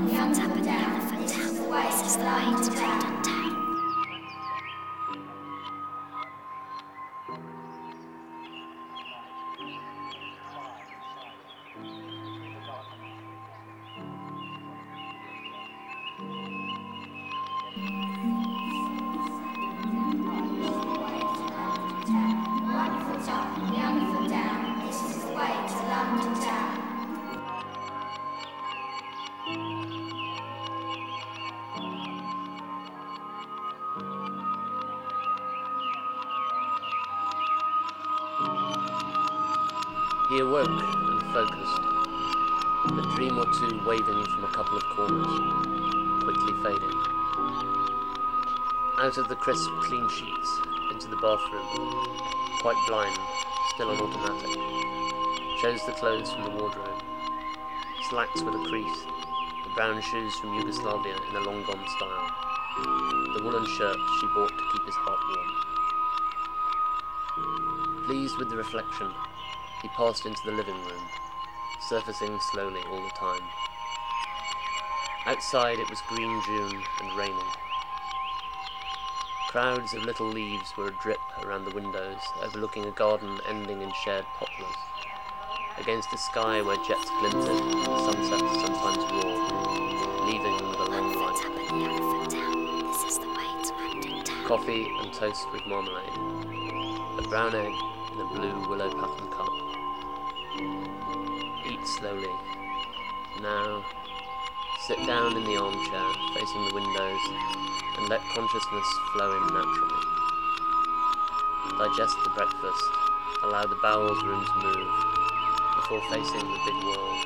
One foot up and the other foot down. Out of the crisp, clean sheets, into the bathroom, quite blind, still on automatic. Chose the clothes from the wardrobe. Slacks with a crease, the brown shoes from Yugoslavia in a long gone style, the woolen shirt she bought to keep his heart warm. Pleased with the reflection, he passed into the living room, surfacing slowly all the time. Outside it was green June and raining. Crowds of little leaves were adrip around the windows, overlooking a garden ending in shared poplars. Against a sky where jets glinted, sunsets sometimes roared, leaving with a long light. up and the other foot down. This is the way to London town. Coffee and toast with marmalade. A brown egg in a blue willow pattern cup. Eat slowly. Now, sit down in the armchair facing the windows and let consciousness flow in naturally. Digest the breakfast, allow the bowels room to move before facing the big world.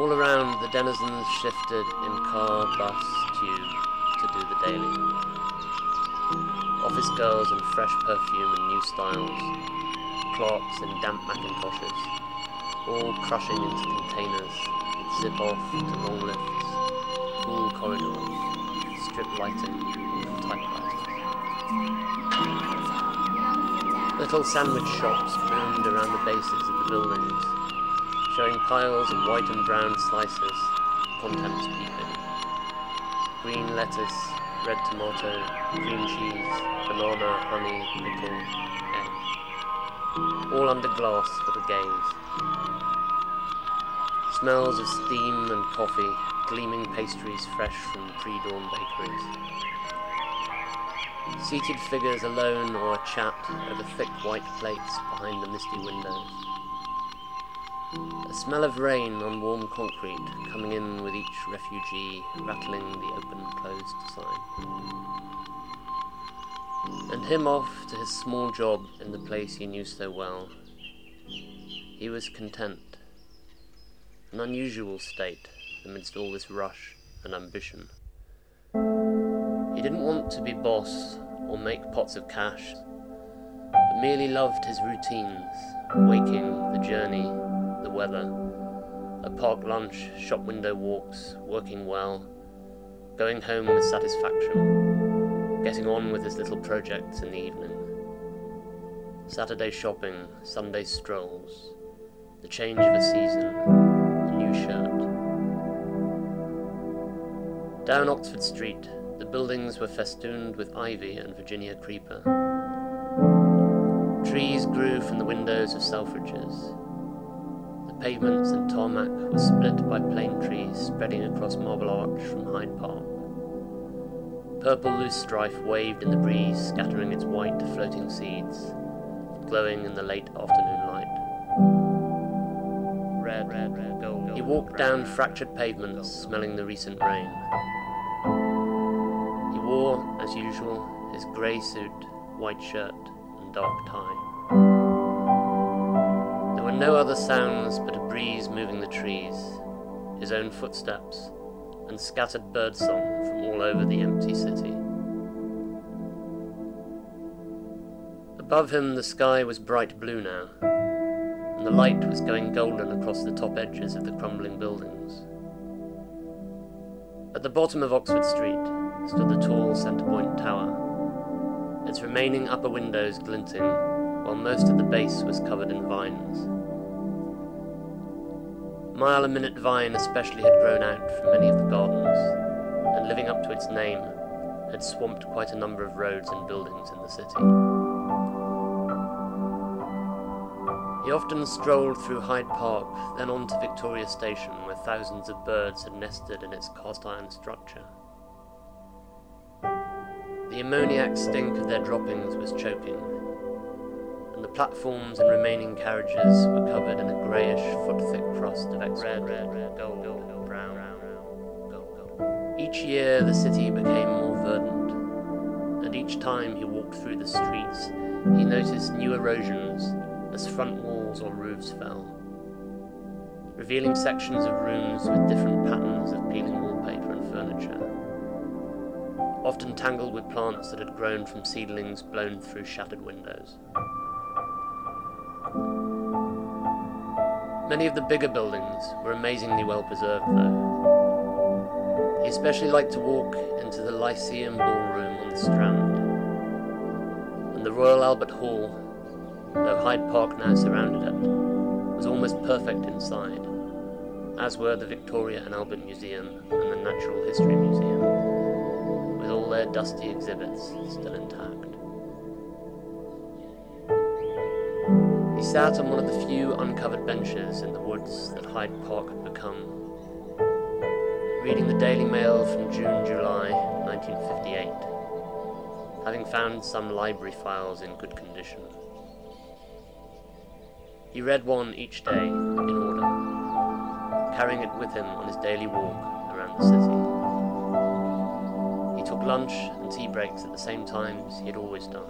All around, the denizens shifted in car, bus, tube to do the daily. Office girls in fresh perfume and new styles, clerks in damp Macintoshes, all crushing into containers zip off to long lifts, cool corridors, strip lighting, and typewriters. Little sandwich shops boomed around the bases of the buildings, showing piles of white and brown slices, contents peeping. Green lettuce, red tomato, cream cheese, banana, honey, pickle, egg. All under glass for the gaze. Smells of steam and coffee, gleaming pastries fresh from pre-dawn bakeries. Seated figures alone or a chat over thick white plates behind the misty windows. A smell of rain on warm concrete coming in with each refugee rattling the open closed sign. And him off to his small job in the place he knew so well. He was content. An unusual state amidst all this rush and ambition. He didn't want to be boss or make pots of cash, but merely loved his routines, waking, the journey, the weather, a park lunch, shop window walks, working well, going home with satisfaction, getting on with his little projects in the evening. Saturday shopping, Sunday strolls, the change of a season, new shirt. Down Oxford Street, the buildings were festooned with ivy and Virginia creeper. Trees grew from the windows of Selfridges. The pavements and tarmac were split by plane trees spreading across Marble Arch from Hyde Park. Purple loosestrife waved in the breeze, scattering its white floating seeds, glowing in the late afternoon. Red, red, red, gold. He walked down fractured pavements, smelling the recent rain. He wore, as usual, his grey suit, white shirt, and dark tie. There were no other sounds but a breeze moving the trees, his own footsteps, and scattered birdsong from all over the empty city. Above him, the sky was bright blue now, and the light was going golden across the top edges of the crumbling buildings. At the bottom of Oxford Street stood the tall Centrepoint Tower, its remaining upper windows glinting, while most of the base was covered in vines. Mile a minute vine especially had grown out from many of the gardens, and living up to its name, had swamped quite a number of roads and buildings in the city. He often strolled through Hyde Park, then on to Victoria Station, where thousands of birds had nested in its cast iron structure. The ammoniac stink of their droppings was choking, and the platforms and remaining carriages were covered in a greyish, foot-thick crust of red, red, red, gold, gold, brown, brown, gold, gold. Each year the city became more verdant, and each time he walked through the streets, he noticed new erosions as front walls or roofs fell, revealing sections of rooms with different patterns of peeling wallpaper and furniture, often tangled with plants that had grown from seedlings blown through shattered windows. Many of the bigger buildings were amazingly well preserved, though. He especially liked to walk into the Lyceum Ballroom on the Strand, and the Royal Albert Hall, though Hyde Park now surrounded it, was almost perfect inside, as were the Victoria and Albert Museum and the Natural History Museum, with all their dusty exhibits still intact. He sat on one of the few uncovered benches in the woods that Hyde Park had become, reading the Daily Mail from June July 1958, having found some library files in good condition. He read one each day in order, carrying it with him on his daily walk around the city. He took lunch and tea breaks at the same times he had always done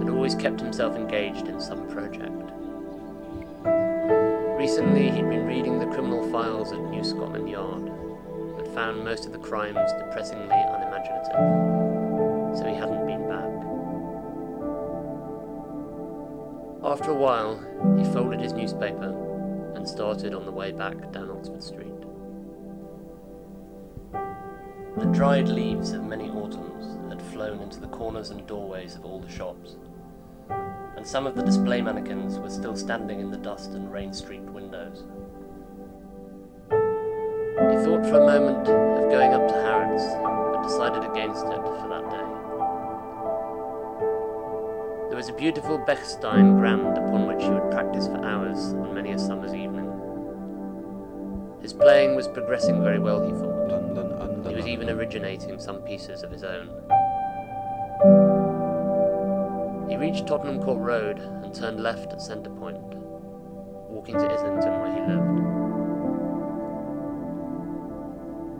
and always kept himself engaged in some project. Recently, he'd been reading the criminal files at New Scotland Yard, but found most of the crimes depressingly unimaginative, so he hadn't After a while, he folded his newspaper and started on the way back down Oxford Street. The dried leaves of many autumns had flown into the corners and doorways of all the shops, and some of the display mannequins were still standing in the dust and rain streaked windows. He thought for a moment of going up to Harrods, but decided against it for that day. There was a beautiful Bechstein grand upon which he would practice for hours on many a summer's evening. His playing was progressing very well, he thought. He was even originating some pieces of his own. He reached Tottenham Court Road and turned left at Centre Point, walking to Islington where he lived.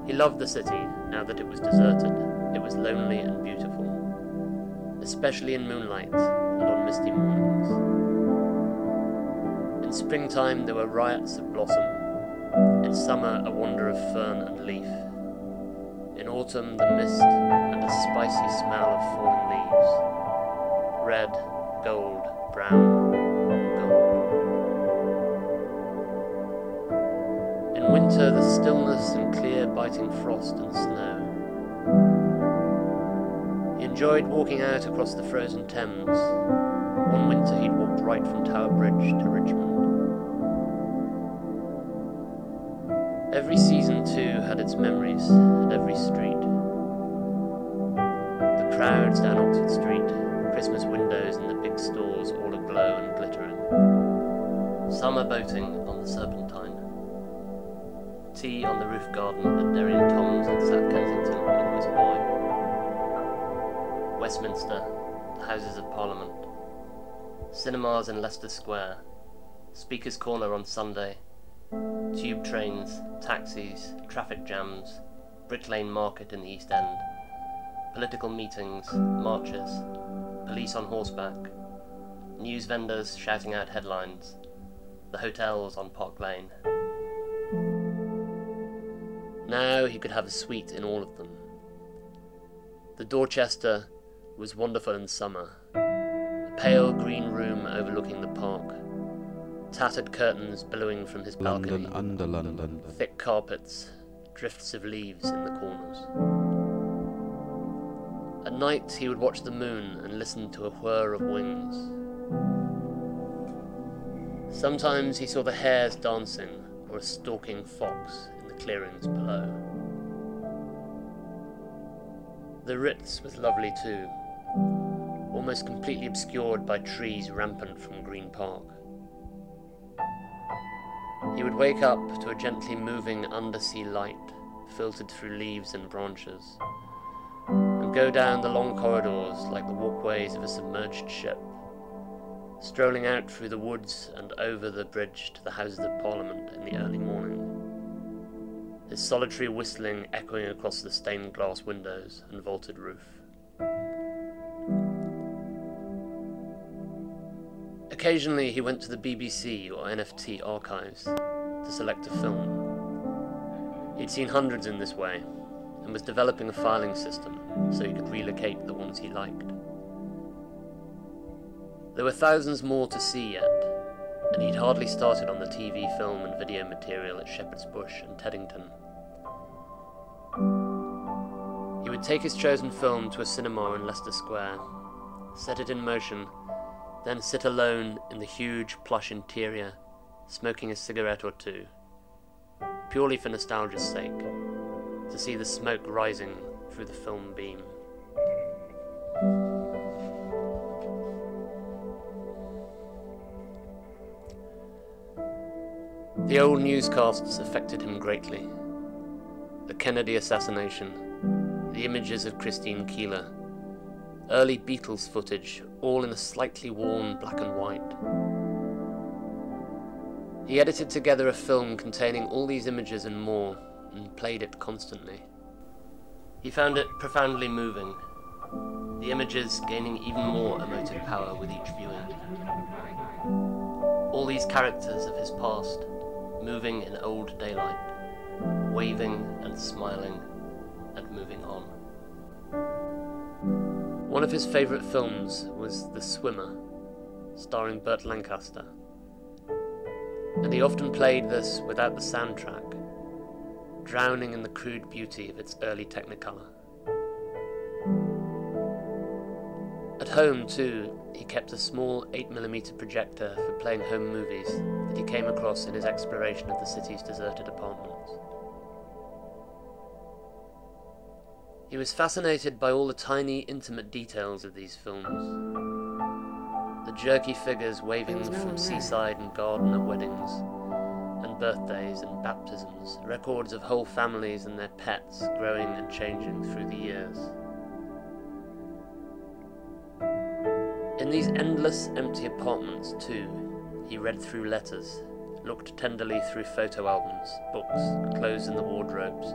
He loved the city now that it was deserted. It was lonely and beautiful, especially in moonlight and on misty mornings. In springtime there were riots of blossom, in summer a wonder of fern and leaf. In autumn, the mist and a spicy smell of falling leaves. Red, gold, brown. In winter, the stillness and clear biting frost and snow. Enjoyed walking out across the frozen Thames. One winter, he'd walked right from Tower Bridge to Richmond. Every season, too, had its memories at every street. The crowds down Oxford Street, the Christmas windows in the big stores all aglow and glittering. Summer boating on the Serpentine. Tea on the roof garden at Derry and Toms in South Kensington when he was a boy. Westminster, the Houses of Parliament. Cinemas in Leicester Square. Speaker's Corner on Sunday. Tube trains, taxis, traffic jams, Brick Lane Market in the East End, political meetings, marches, police on horseback, news vendors shouting out headlines, the hotels on Park Lane. Now he could have a suite in all of them. The Dorchester was wonderful in summer, a pale green room overlooking the park, tattered curtains billowing from his balcony London under London. thick carpets, drifts of leaves in the corners. At night he would watch the moon and listen to a whir of wings. Sometimes he saw the hares dancing or a a stalking fox in the clearings below. The Ritz was lovely too, almost completely obscured by trees rampant from Green Park. He would wake up to a gently moving undersea light filtered through leaves and branches, and go down the long corridors like the walkways of a submerged ship, strolling out through the woods and over the bridge to the Houses of Parliament in the early morning. His solitary whistling echoing across the stained glass windows and vaulted roof. Occasionally, he went to the BBC or NFT archives to select a film. He'd seen hundreds in this way and was developing a filing system so he could relocate the ones he liked. There were thousands more to see yet, and he'd hardly started on the TV, film, and video material at Shepherd's Bush and Teddington. He would take his chosen film to a cinema in Leicester Square, set it in motion, then sit alone in the huge plush interior, smoking a cigarette or two, purely for nostalgia's sake, to see the smoke rising through the film beam. The old newscasts affected him greatly. The Kennedy assassination, the images of Christine Keeler, early Beatles footage, all in a slightly worn black and white. He edited together a film containing all these images and more, and played it constantly. He found it profoundly moving, the images gaining even more emotive power with each viewing. All these characters of his past, moving in old daylight, waving and smiling and moving on. One of his favourite films was The Swimmer, starring Burt Lancaster. And he often played this without the soundtrack, drowning in the crude beauty of its early technicolor. At home, too, he kept a small 8mm projector for playing home movies that he came across in his exploration of the city's deserted apartments. He was fascinated by all the tiny, intimate details of these films. The jerky figures waving from seaside and garden at weddings, and birthdays and baptisms, records of whole families and their pets growing and changing through the years. In these endless, empty apartments, too, he read through letters, looked tenderly through photo albums, books, clothes in the wardrobes,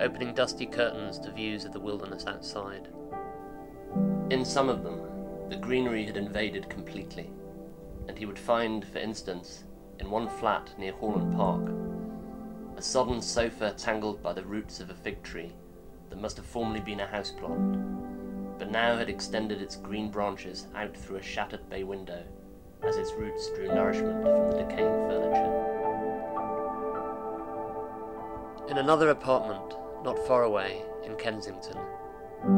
opening dusty curtains to views of the wilderness outside. In some of them, the greenery had invaded completely, and he would find, for instance, in one flat near Holland Park, a sodden sofa tangled by the roots of a fig tree that must have formerly been a houseplant, but now had extended its green branches out through a shattered bay window as its roots drew nourishment from the decaying furniture. In another apartment, not far away, in Kensington,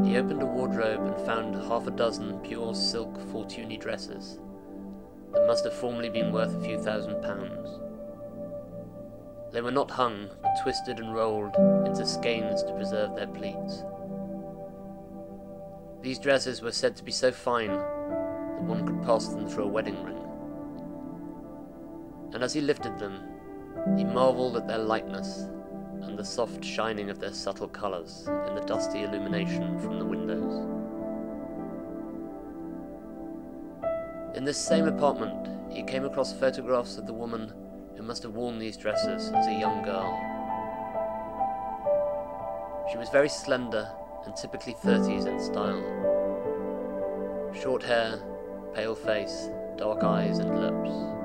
he opened a wardrobe and found half a dozen pure silk Fortuny dresses that must have formerly been worth a few thousand pounds. They were not hung, but twisted and rolled into skeins to preserve their pleats. These dresses were said to be so fine that one could pass them through a wedding ring. And as he lifted them, he marvelled at their lightness and the soft shining of their subtle colours in the dusty illumination from the windows. In this same apartment, he came across photographs of the woman who must have worn these dresses as a young girl. She was very slender and typically 30s in style. Short hair, pale face, dark eyes and lips.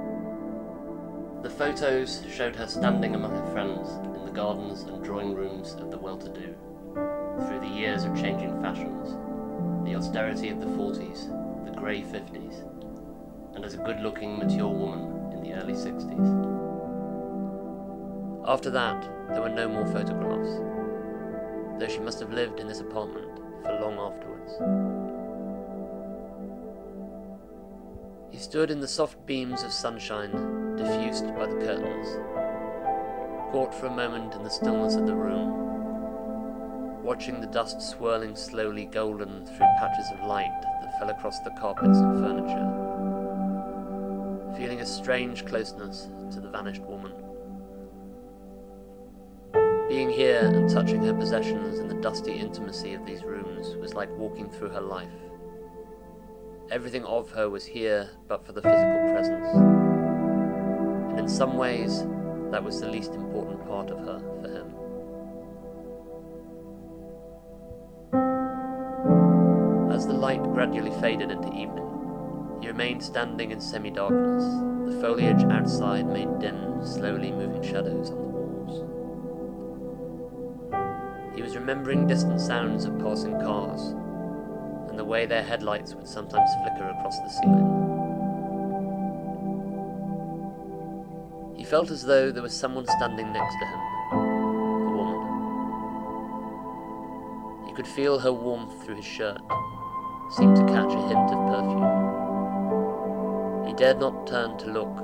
The photos showed her standing among her friends in the gardens and drawing rooms of the well-to-do, through the years of changing fashions, the austerity of the 40s, the grey 50s, and as a good-looking, mature woman in the early 60s. After that, there were no more photographs, though she must have lived in this apartment for long afterwards. He stood in the soft beams of sunshine diffused by the curtains, caught for a moment in the stillness of the room, watching the dust swirling slowly golden through patches of light that fell across the carpets and furniture, feeling a strange closeness to the vanished woman. Being here and touching her possessions in the dusty intimacy of these rooms was like walking through her life. Everything of her was here but for the physical presence. In some ways, that was the least important part of her for him. As the light gradually faded into evening, he remained standing in semi darkness, the foliage outside made dim, slowly moving shadows on the walls. He was remembering distant sounds of passing cars, and the way their headlights would sometimes flicker across the ceiling. Felt as though there was someone standing next to him, a woman. He could feel her warmth through his shirt, seemed to catch a hint of perfume. He dared not turn to look,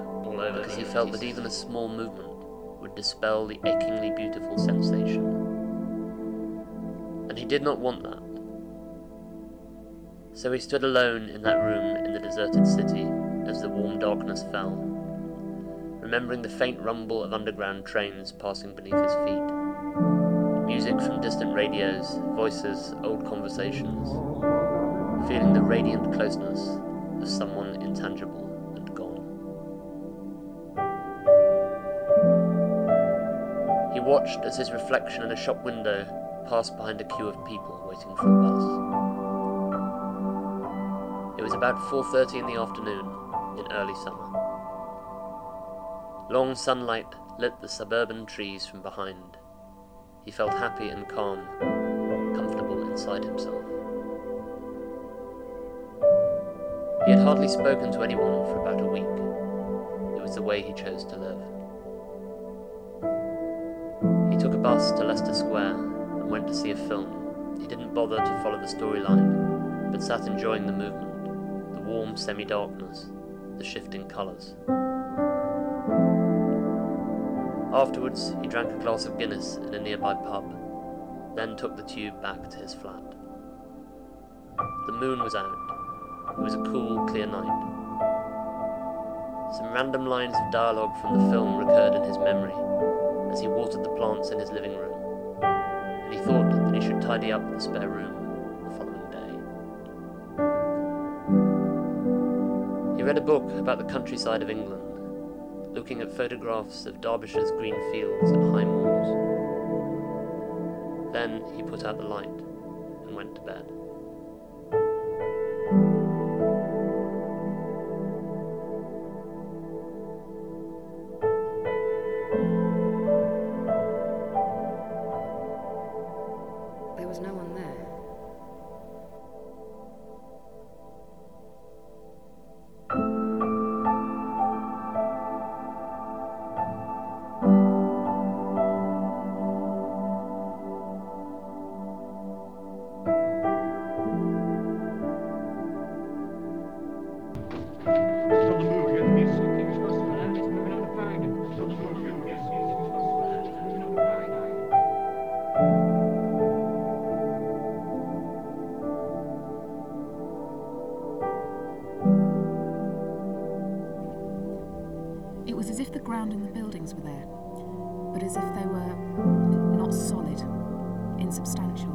because he felt that even a small movement would dispel the achingly beautiful sensation. And he did not want that. So he stood alone in that room in the deserted city as the warm darkness fell, remembering the faint rumble of underground trains passing beneath his feet, music from distant radios, voices, old conversations, feeling the radiant closeness of someone intangible and gone. He watched as his reflection in a shop window passed behind a queue of people waiting for a bus. It was about 4:30 in the afternoon in early summer. Long sunlight lit the suburban trees from behind. He felt happy and calm, comfortable inside himself. He had hardly spoken to anyone for about a week. It was the way he chose to live. He took a bus to Leicester Square and went to see a film. He didn't bother to follow the storyline, but sat enjoying the movement, the warm semi darkness, the shifting colours. Afterwards, he drank a glass of Guinness in a nearby pub, then took the tube back to his flat. The moon was out. It was a cool, clear night. Some random lines of dialogue from the film recurred in his memory as he watered the plants in his living room, and he thought that he should tidy up the spare room the following day. He read a book about the countryside of England, looking at photographs of Derbyshire's green fields and high moors. Then he put out the light and went to bed. The ground and the buildings were there, but as if they were not solid, insubstantial.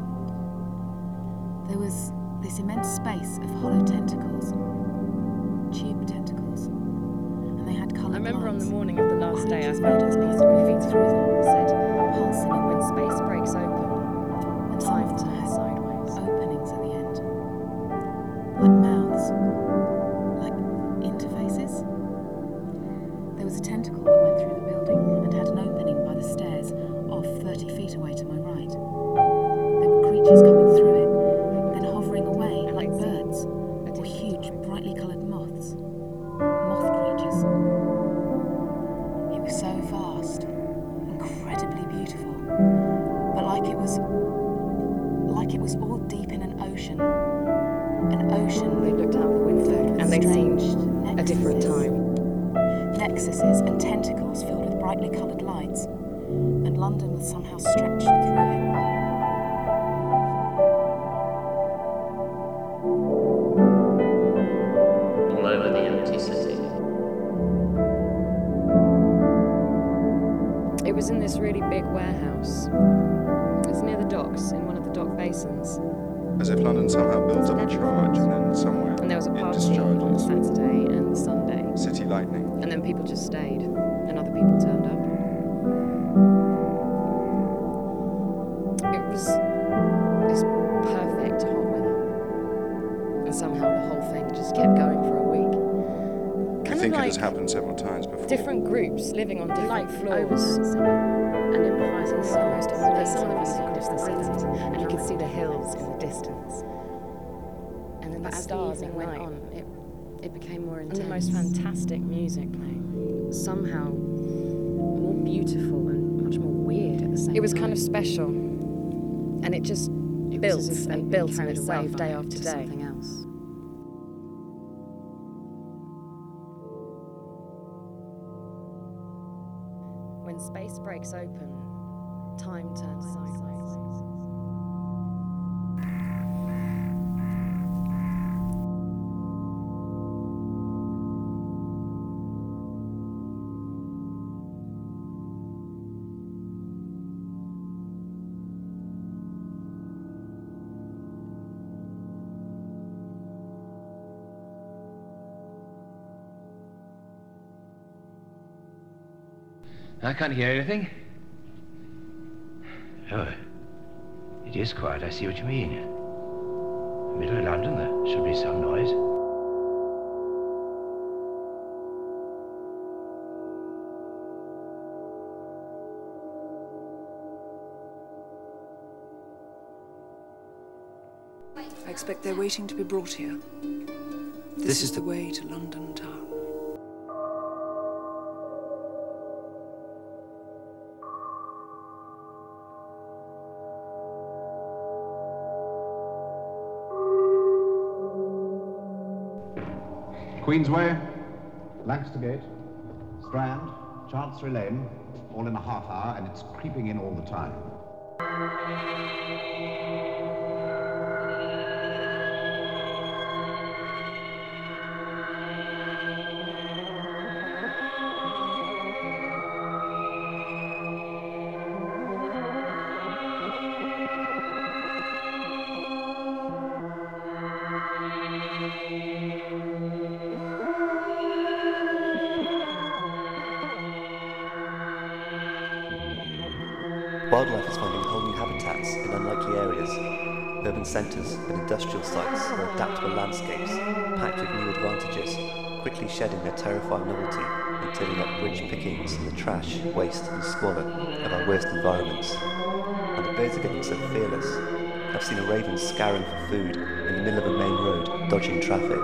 There was this immense space of hollow tentacles, tube tentacles, and they had coloured I remember on the morning of the last day I Hundreds of found a meters piece of graffiti through them. said, pulsing when space ocean. An ocean They looked out the window and seen strange a different time. Nexuses and tentacles filled with brightly coloured lights. and London was somehow stretched through it. Times before. different groups living on different like floors. and improvising But songs to some of us music across the city, and you and could see the hills in the distance. And then But the as the stars evening went night. on, it it became more intense. and intense. the most fantastic music playing. Somehow more beautiful and much more weird at the same time. It was kind of special. And it just It was built as if they'd and been built carried itself away day after day. something else. Breaks open, time turns sideways. I can't hear anything. Oh, it is quiet. I see what you mean. Middle of London, there should be some noise. I expect they're waiting to be brought here. This, This is, is the the- way to London town. Queensway, Lancaster Gate, Strand, Chancery Lane, all in a half hour, and it's creeping in all the time. Centres and industrial sites are adaptable landscapes, packed with new advantages, quickly shedding their terrifying novelty and turning up rich pickings in the trash, waste and squalor of our worst environments. And the birds are getting so fearless. I've seen a raven scouring for food in the middle of a main road, dodging traffic.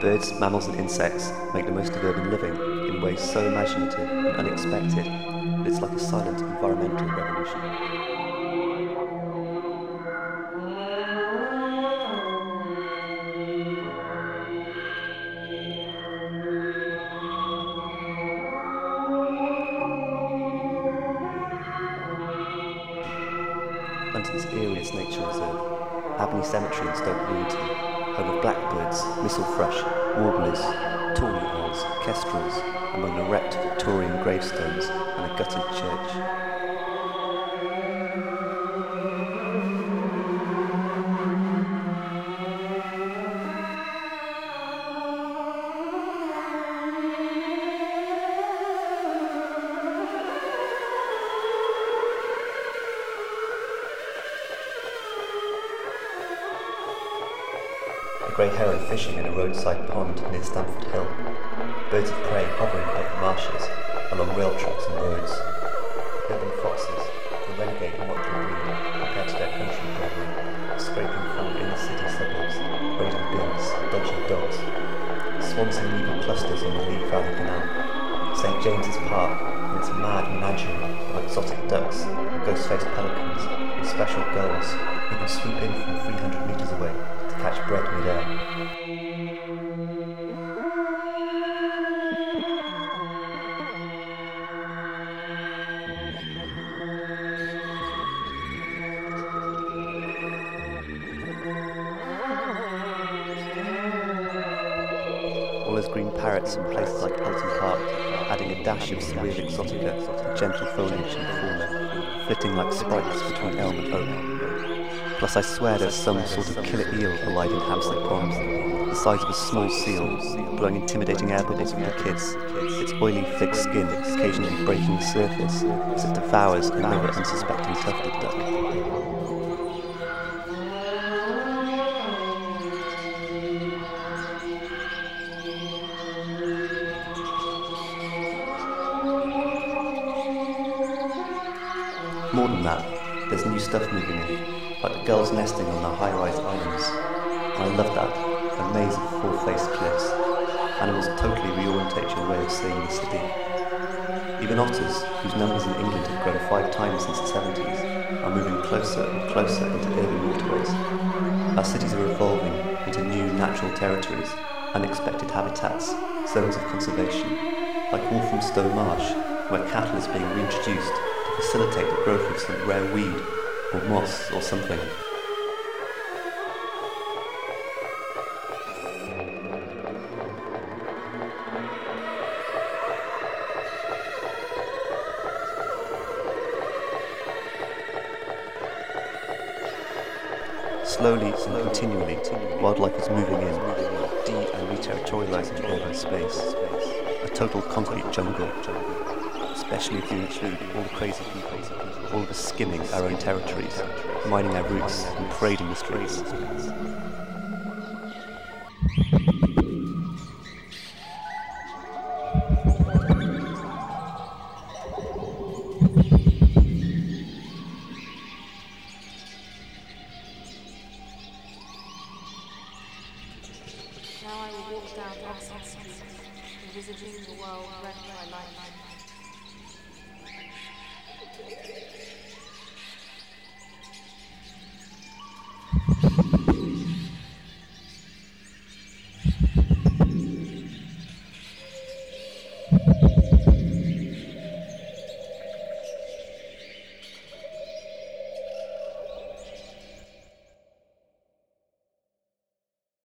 Birds, mammals and insects make the most of urban living in ways so imaginative and unexpected that it's like a silent environmental revolution. Grey heron fishing in a roadside pond near Stamford Hill. Birds of prey hovering above the marshes, along rail tracks and roads. Urban foxes, the renegade motley breed compared to their country brethren, scraping through inner city suburbs, raiding bins, dodging dogs. Swans and weaving clusters on the Lee Valley Canal. St James's Park and its mad menagerie of exotic ducks, ghost-faced pelicans, and special gulls who can swoop in from 300 metres away catch breath midair. olive green parrots in places like Elton Park, adding a dash of surreal exotica, gentle foliage and fauna, flitting like sprites between elm and oak. Plus I swear there's some sort of killer eel alive in Hampstead Pond, the size of a small seal, blowing intimidating air bubbles at the kids, its oily, thick skin occasionally breaking the surface as it devours another unsuspecting tufted duck. The high-rise islands. And I love that, a maze of four-faced cliffs. Animals totally reorientate way of seeing the city. Even otters, whose numbers in England have grown five times since the 70s, are moving closer and closer into urban waterways. Our cities are evolving into new natural territories, unexpected habitats, zones of conservation, like Walthamstow Marsh, where cattle is being reintroduced to facilitate the growth of some rare weed or moss or something. Slowly and continually, wildlife is moving in, de- and re-territorializing urban space. A total concrete jungle especially if you include all the crazy people, all of us skimming our own territories, mining our roots and parading the streets.